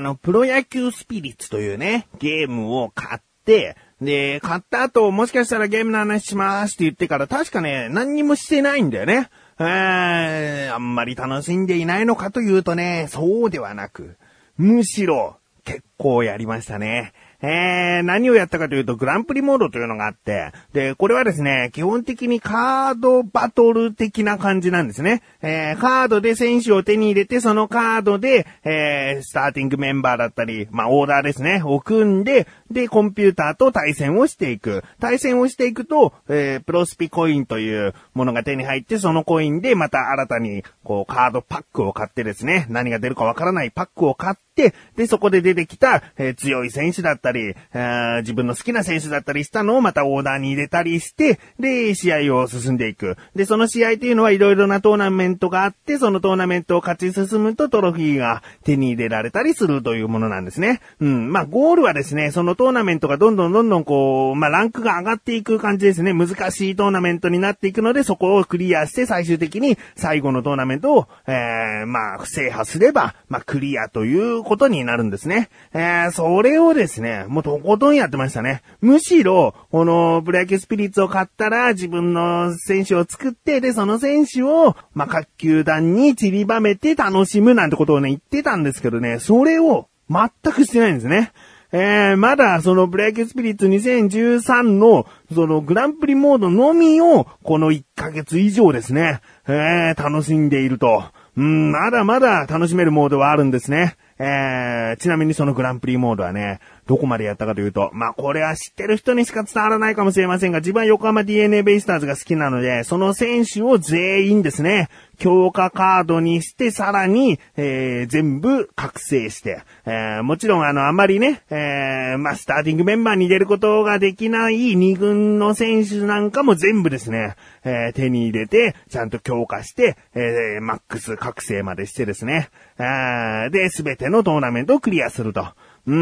あの、プロ野球スピリッツというね、ゲームを買って、で、買った後、もしかしたらゲームの話しますって言ってから、確かね、何にもしてないんだよね。えー、あんまり楽しんでいないのかというとね、そうではなく、むしろ、結構やりましたね。えー、何をやったかというと、グランプリモードというのがあって、で、これはですね、基本的にカードバトル的な感じなんですね。えー、カードで選手を手に入れて、そのカードで、えー、スターティングメンバーだったり、まあ、オーダーですね、を組んで、で、コンピューターと対戦をしていく。対戦をしていくと、えー、プロスピコインというものが手に入って、そのコインでまた新たに、こう、カードパックを買ってですね、何が出るかわからないパックを買って、で、そこで出てきた、えー強い選手だったり、え自分の好きな選手だったりしたのをまたオーダーに入れたりして、で、試合を進んでいく。で、その試合っていうのはいろいろなトーナメントがあって、そのトーナメントを勝ち進むとトロフィーが手に入れられたりするというものなんですね。うん。まあ、ゴールはですね、そのトーナメントがどんどんどんどんこう、まあ、ランクが上がっていく感じですね。難しいトーナメントになっていくので、そこをクリアして最終的に最後のトーナメントを、えー、まあ、制覇すれば、まあ、クリアということになるんですね。えー、それをですね、もうとことんやってましたね。むしろ、このプロ野球スピリッツを買ったら自分の選手を作って、で、その選手を、まあ、各球団に散りばめて楽しむなんてことをね、言ってたんですけどね、それを全くしてないんですね。えー、まだそのプロ野球スピリッツ2013のそのグランプリモードのみをこの1ヶ月以上ですね、えー、楽しんでいると。うん、まだまだ楽しめるモードはあるんですね。えー、ちなみにそのグランプリモードはね、どこまでやったかというと、まあ、これは知ってる人にしか伝わらないかもしれませんが、自分は横浜 DNA ベイスターズが好きなので、その選手を全員ですね、強化カードにして、さらに、えー、全部覚醒して、えー、もちろんあの、あまりね、えー、まあ、スターティングメンバーに入れることができない二軍の選手なんかも全部ですね、えー、手に入れて、ちゃんと強化して、えー、マックス覚醒までしてですね、あーで、すべてのトーナメントをクリアすると。う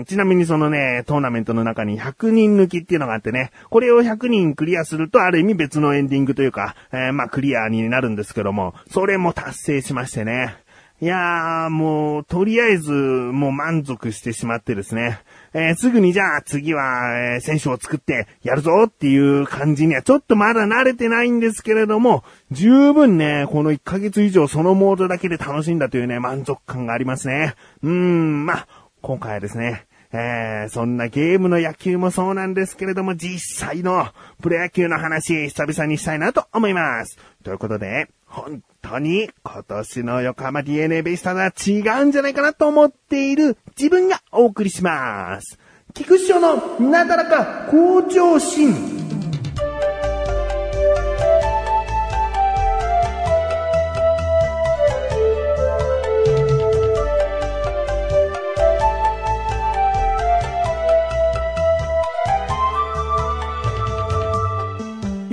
ん。ちなみにそのね、トーナメントの中に100人抜きっていうのがあってね、これを100人クリアすると、ある意味別のエンディングというか、えーまあクリアになるんですけども、それも達成しましてね。いやー、もう、とりあえず、もう満足してしまってですね。えーすぐにじゃあ次は、えー選手を作ってやるぞっていう感じにはちょっとまだ慣れてないんですけれども、十分ね、この1ヶ月以上そのモードだけで楽しんだというね、満足感がありますね。うーん、まあ、今回はですね、えー、そんなゲームの野球もそうなんですけれども、実際のプロ野球の話、久々にしたいなと思います。ということで、本当に今年の横浜 DNA ベイスターズは違うんじゃないかなと思っている自分がお送りします。菊師匠のなだらか向上心。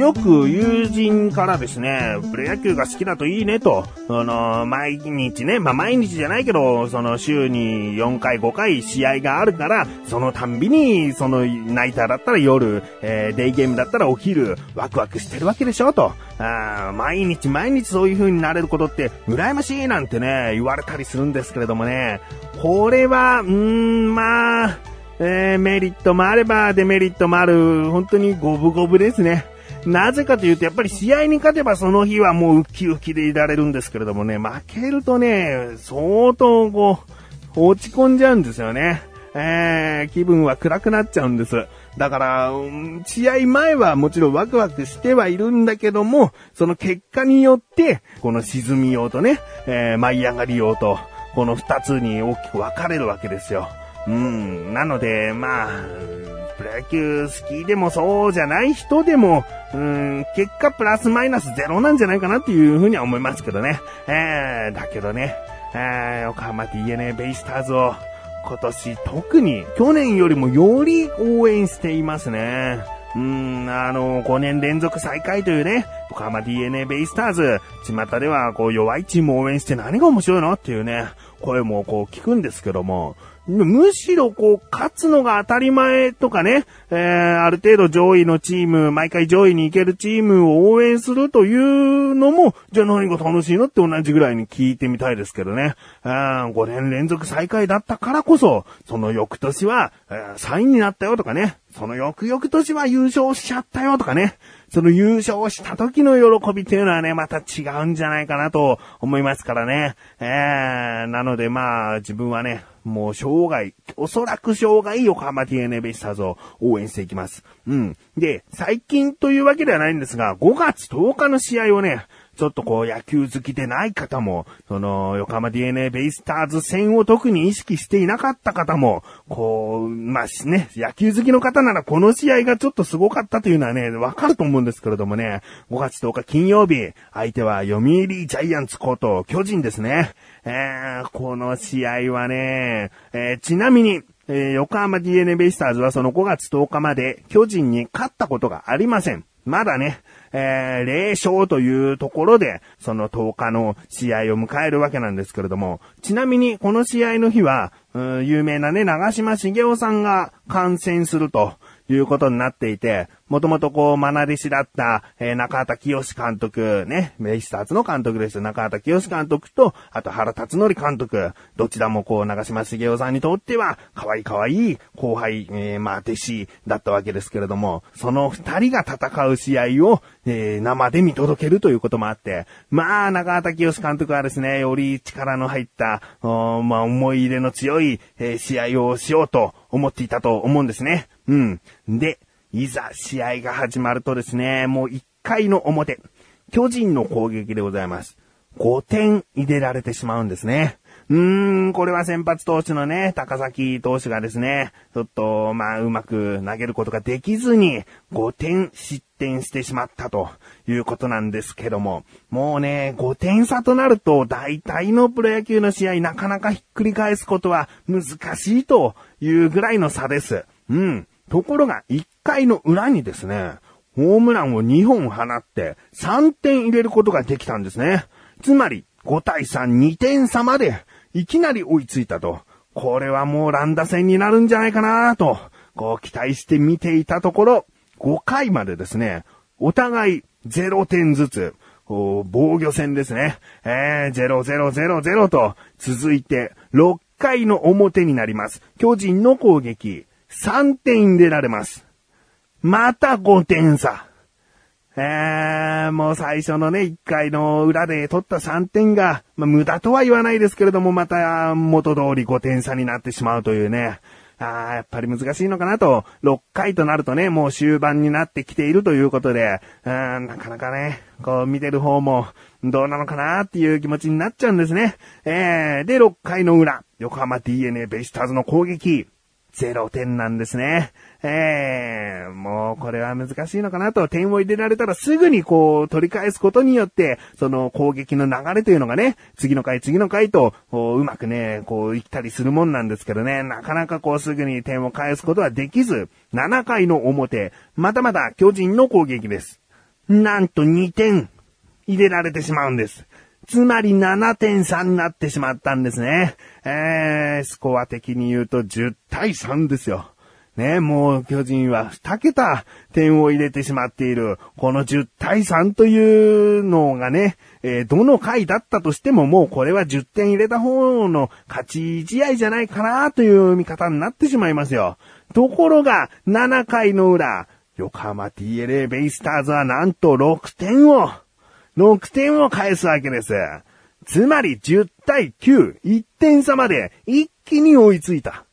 よく友人からですね、プロ野球が好きだといいねと、その、毎日ね、まあ、毎日じゃないけど、その週に4回5回試合があるから、そのたんびに、その、ナイターだったら夜、えーデイゲームだったらお昼、ワクワクしてるわけでしょと。あー毎日毎日そういう風になれることって、羨ましいなんてね、言われたりするんですけれどもね、これは、うーん、まあ、えーメリットもあればデメリットもある、本当に五分五分ですね。なぜかというと、やっぱり試合に勝てばその日はもうウキウキでいられるんですけれどもね、負けるとね、相当こう、落ち込んじゃうんですよね。えー、気分は暗くなっちゃうんです。だから、うん試合前はもちろんワクワクしてはいるんだけども、その結果によって、この沈みようとね、えー舞い上がりようと、この二つに大きく分かれるわけですよ。うん。なので、まあ、プロ野球好きでもそうじゃない人でも、うん、結果プラスマイナスゼロなんじゃないかなっていうふうには思いますけどね。えー、だけどね、えー、横浜 DNA ベイスターズを今年特に去年よりもより応援していますね。うん、あの、5年連続最下位というね、横浜 DNA ベイスターズ、巷ではこう弱いチームを応援して何が面白いのっていうね、声もこう聞くんですけども、むしろこう、勝つのが当たり前とかね、えー、ある程度上位のチーム、毎回上位に行けるチームを応援するというのも、じゃあ何が楽しいのって同じぐらいに聞いてみたいですけどね。5年連続最下位だったからこそ、その翌年は、えー、3位になったよとかね、その翌々年は優勝しちゃったよとかね、その優勝した時の喜びっていうのはね、また違うんじゃないかなと思いますからね。えー、なのでまあ、自分はね、もう生涯、おそらく生涯横浜 DNA ベイスターズを応援していきます。うん。で、最近というわけではないんですが、5月10日の試合をね、ちょっとこう野球好きでない方も、その横浜 DNA ベイスターズ戦を特に意識していなかった方も、こう、まあね、野球好きの方ならこの試合がちょっとすごかったというのはね、わかると思うんですけれどもね、5月10日金曜日、相手は読売ジャイアンツこと巨人ですね。えー、この試合はね、えー、ちなみに、えー、横浜 DNA ベイスターズはその5月10日まで巨人に勝ったことがありません。まだね、えー、0勝というところで、その10日の試合を迎えるわけなんですけれども、ちなみにこの試合の日は、有名なね、長島茂雄さんが観戦するということになっていて、もともとこう、学弟子だった、えー、中畑清監督、ね、メイスターズの監督です。中畑清監督と、あと原辰則監督、どちらもこう、長島茂雄さんにとっては、可愛い可愛い後輩、えー、まあ、弟子だったわけですけれども、その二人が戦う試合を、えー、生で見届けるということもあって、まあ、中畑清監督はですね、より力の入った、まあ、思い入れの強い、えー、試合をしようと思っていたと思うんですね。うん。で、いざ試合が始まるとですね、もう1回の表、巨人の攻撃でございます。5点入れられてしまうんですね。うーん、これは先発投手のね、高崎投手がですね、ちょっと、まあ、うまく投げることができずに、5点失点してしまったということなんですけども、もうね、5点差となると、大体のプロ野球の試合なかなかひっくり返すことは難しいというぐらいの差です。うん。ところが、1回の裏にですね、ホームランを2本放って3点入れることができたんですね。つまり、5対3、2点差まで、いきなり追いついたと。これはもう乱打戦になるんじゃないかなと、こう期待して見ていたところ、5回までですね、お互い0点ずつ、防御戦ですね。えー、0、0、0、0と続いて、6回の表になります。巨人の攻撃。3点入れられます。また5点差。えー、もう最初のね、1回の裏で取った3点が、まあ、無駄とは言わないですけれども、また元通り5点差になってしまうというね。ああやっぱり難しいのかなと、6回となるとね、もう終盤になってきているということで、うん、なかなかね、こう見てる方も、どうなのかなっていう気持ちになっちゃうんですね。えー、で、6回の裏、横浜 DNA ベイスターズの攻撃。0点なんですね。えー、もうこれは難しいのかなと、点を入れられたらすぐにこう取り返すことによって、その攻撃の流れというのがね、次の回次の回と、こううまくね、こう行ったりするもんなんですけどね、なかなかこうすぐに点を返すことはできず、7回の表、またまた巨人の攻撃です。なんと2点入れられてしまうんです。つまり7点差になってしまったんですね。えー、スコア的に言うと10対3ですよ。ね、もう巨人は2桁点を入れてしまっている。この10対3というのがね、えー、どの回だったとしてももうこれは10点入れた方の勝ち試合じゃないかなという見方になってしまいますよ。ところが、7回の裏、横浜 TLA ベイスターズはなんと6点を6点を返すわけです。つまり10対9、1点差まで一気に追いついた。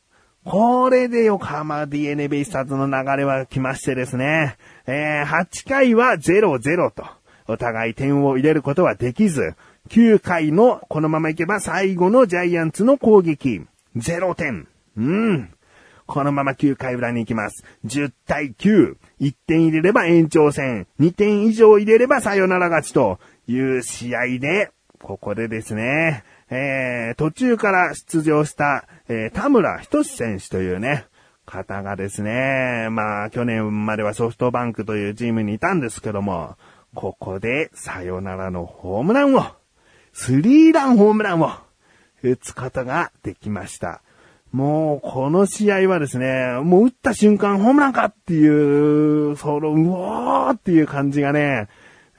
これで横浜 DNA ベイスターズの流れは来ましてですね、えー、8回は0-0と、お互い点を入れることはできず、9回のこのままいけば最後のジャイアンツの攻撃、0点。うん。このまま9回裏に行きます。10対9。1点入れれば延長戦。2点以上入れればサヨナラ勝ちという試合で、ここでですね、えー、途中から出場した、えー、田村仁選手というね、方がですね、まあ、去年まではソフトバンクというチームにいたんですけども、ここでサヨナラのホームランを、スリーランホームランを打つことができました。もう、この試合はですね、もう打った瞬間、ホームランかっていう、その、うおーっていう感じがね、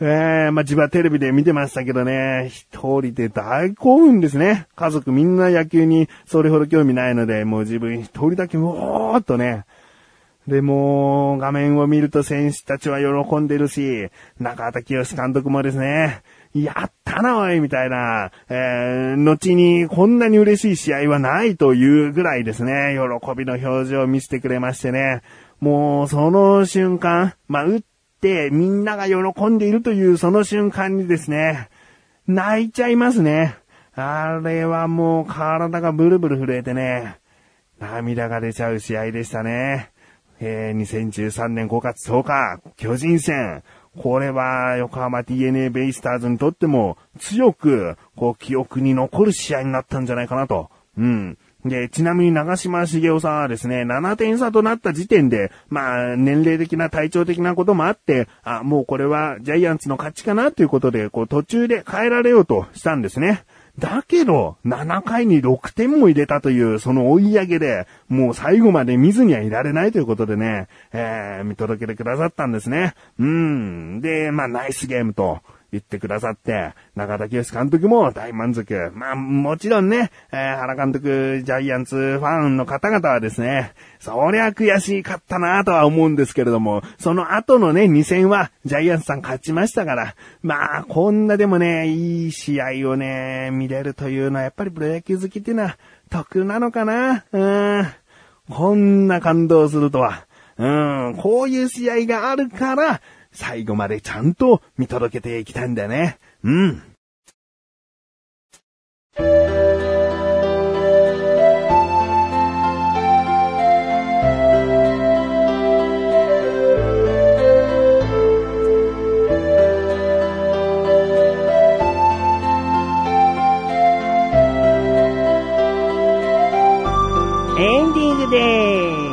ええまあ、自分はテレビで見てましたけどね、一人で大興奮ですね。家族みんな野球にそれほど興味ないので、もう自分一人だけ、うおーっとね、で、もう、画面を見ると選手たちは喜んでるし、中畑清監督もですね、やったなおいみたいな、えー、後にこんなに嬉しい試合はないというぐらいですね、喜びの表情を見せてくれましてね、もうその瞬間、まあ、打ってみんなが喜んでいるというその瞬間にですね、泣いちゃいますね。あれはもう体がブルブル震えてね、涙が出ちゃう試合でしたね。えー、2013年5月10日、巨人戦。これは横浜 DNA ベイスターズにとっても強く、こう、記憶に残る試合になったんじゃないかなと。うん。で、ちなみに長島茂雄さんはですね、7点差となった時点で、まあ、年齢的な体調的なこともあって、あ、もうこれはジャイアンツの勝ちかなということで、こう途中で変えられようとしたんですね。だけど、7回に6点も入れたという、その追い上げで、もう最後まで見ずにはいられないということでね、えー、見届けてくださったんですね。うん。で、まあ、ナイスゲームと言ってくださって、中田清監督も大満足。まあ、もちろんね、えー、原監督、ジャイアンツファンの方々はですね、そりゃ悔しかったなとは思うんですけれども、その後のね、2戦は、ジャイアンツさん勝ちましたから、まあ、こんなでもね、いい試合をね、見れるというのは、やっぱりプロ野球好きっていうのは、得なのかな？うん。こんな感動するとは。うん、こういう試合があるから、最後までちゃんと見届けていきたいんだよね。うん。エンディングです。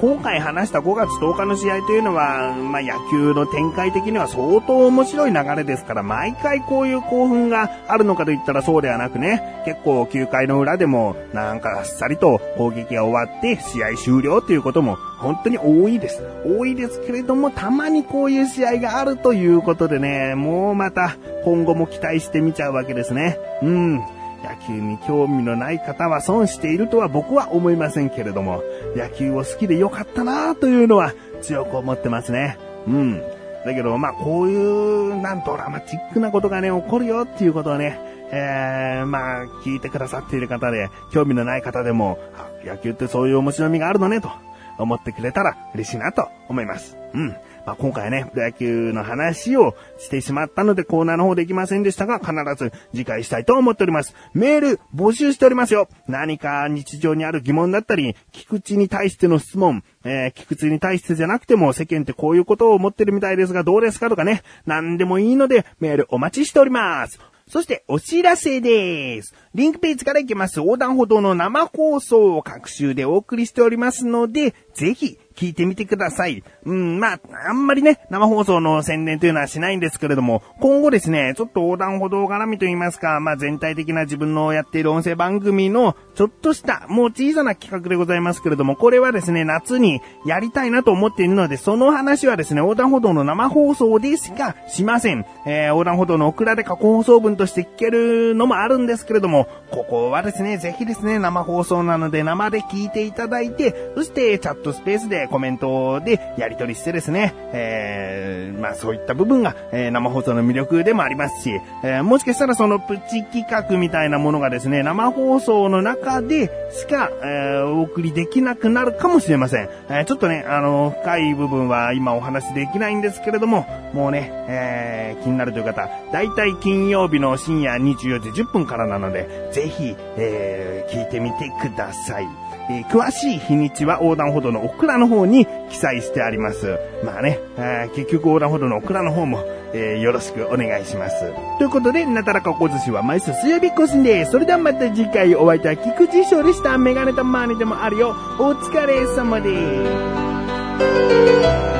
今回話した5月10日の試合というのは、まあ、野球の展開的には相当面白い流れですから、毎回こういう興奮があるのかといったらそうではなくね、結構9回の裏でもなんかあっさりと攻撃が終わって試合終了ということも本当に多いです。多いですけれども、たまにこういう試合があるということでね、もうまた今後も期待してみちゃうわけですね。うん。野球に興味のない方は損しているとは僕は思いませんけれども、野球を好きでよかったなというのは強く思ってますね。うん。だけど、まあ、こういう、なんドラマチックなことがね、起こるよっていうことをね、えー、まあ、聞いてくださっている方で、興味のない方でも、野球ってそういう面白みがあるのね、と思ってくれたら嬉しいなと思います。うん。まあ、今回はね、プロ野球の話をしてしまったのでコーナーの方できませんでしたが、必ず次回したいと思っております。メール募集しておりますよ。何か日常にある疑問だったり、菊池に対しての質問、えー、菊池に対してじゃなくても世間ってこういうことを思ってるみたいですがどうですかとかね、何でもいいのでメールお待ちしております。そしてお知らせです。リンクページから行けます横断歩道の生放送を各週でお送りしておりますので、ぜひ聞いてみてください。うん、まあ、あんまりね、生放送の宣伝というのはしないんですけれども、今後ですね、ちょっと横断歩道絡みと言いますか、まあ全体的な自分のやっている音声番組の、ちょっとした、もう小さな企画でございますけれども、これはですね、夏にやりたいなと思っているので、その話はですね、横断歩道の生放送でしかしません。えー、横断歩道のオクラで過去放送分として聞けるのもあるんですけれども、ここはですね、ぜひですね、生放送なので生で聞いていただいて、そしてチャットスペースでコメントでやり取りしてですね、えー、まあそういった部分が、えー、生放送の魅力でもありますし、えー、もしかしたらそのプチ企画みたいなものがですね、生放送の中でしか、えー、お送りできなくなるかもしれません。えー、ちょっとね、あの、深い部分は今お話できないんですけれども、もうね、えー、気になるという方、だいたい金曜日の深夜24時10分からなので、ぜひ、えー、聞いてみてください。えー詳しい日にちは横断歩道のオクラの方に記載してあります。まあね、え結局横断歩道のオクラの方も、えーよろしくお願いします。ということで、なたらか小寿司は毎週水曜日更新です。それではまた次回お会いいたい菊池翔でした。メガネとマーネでもあるよ。お疲れ様です。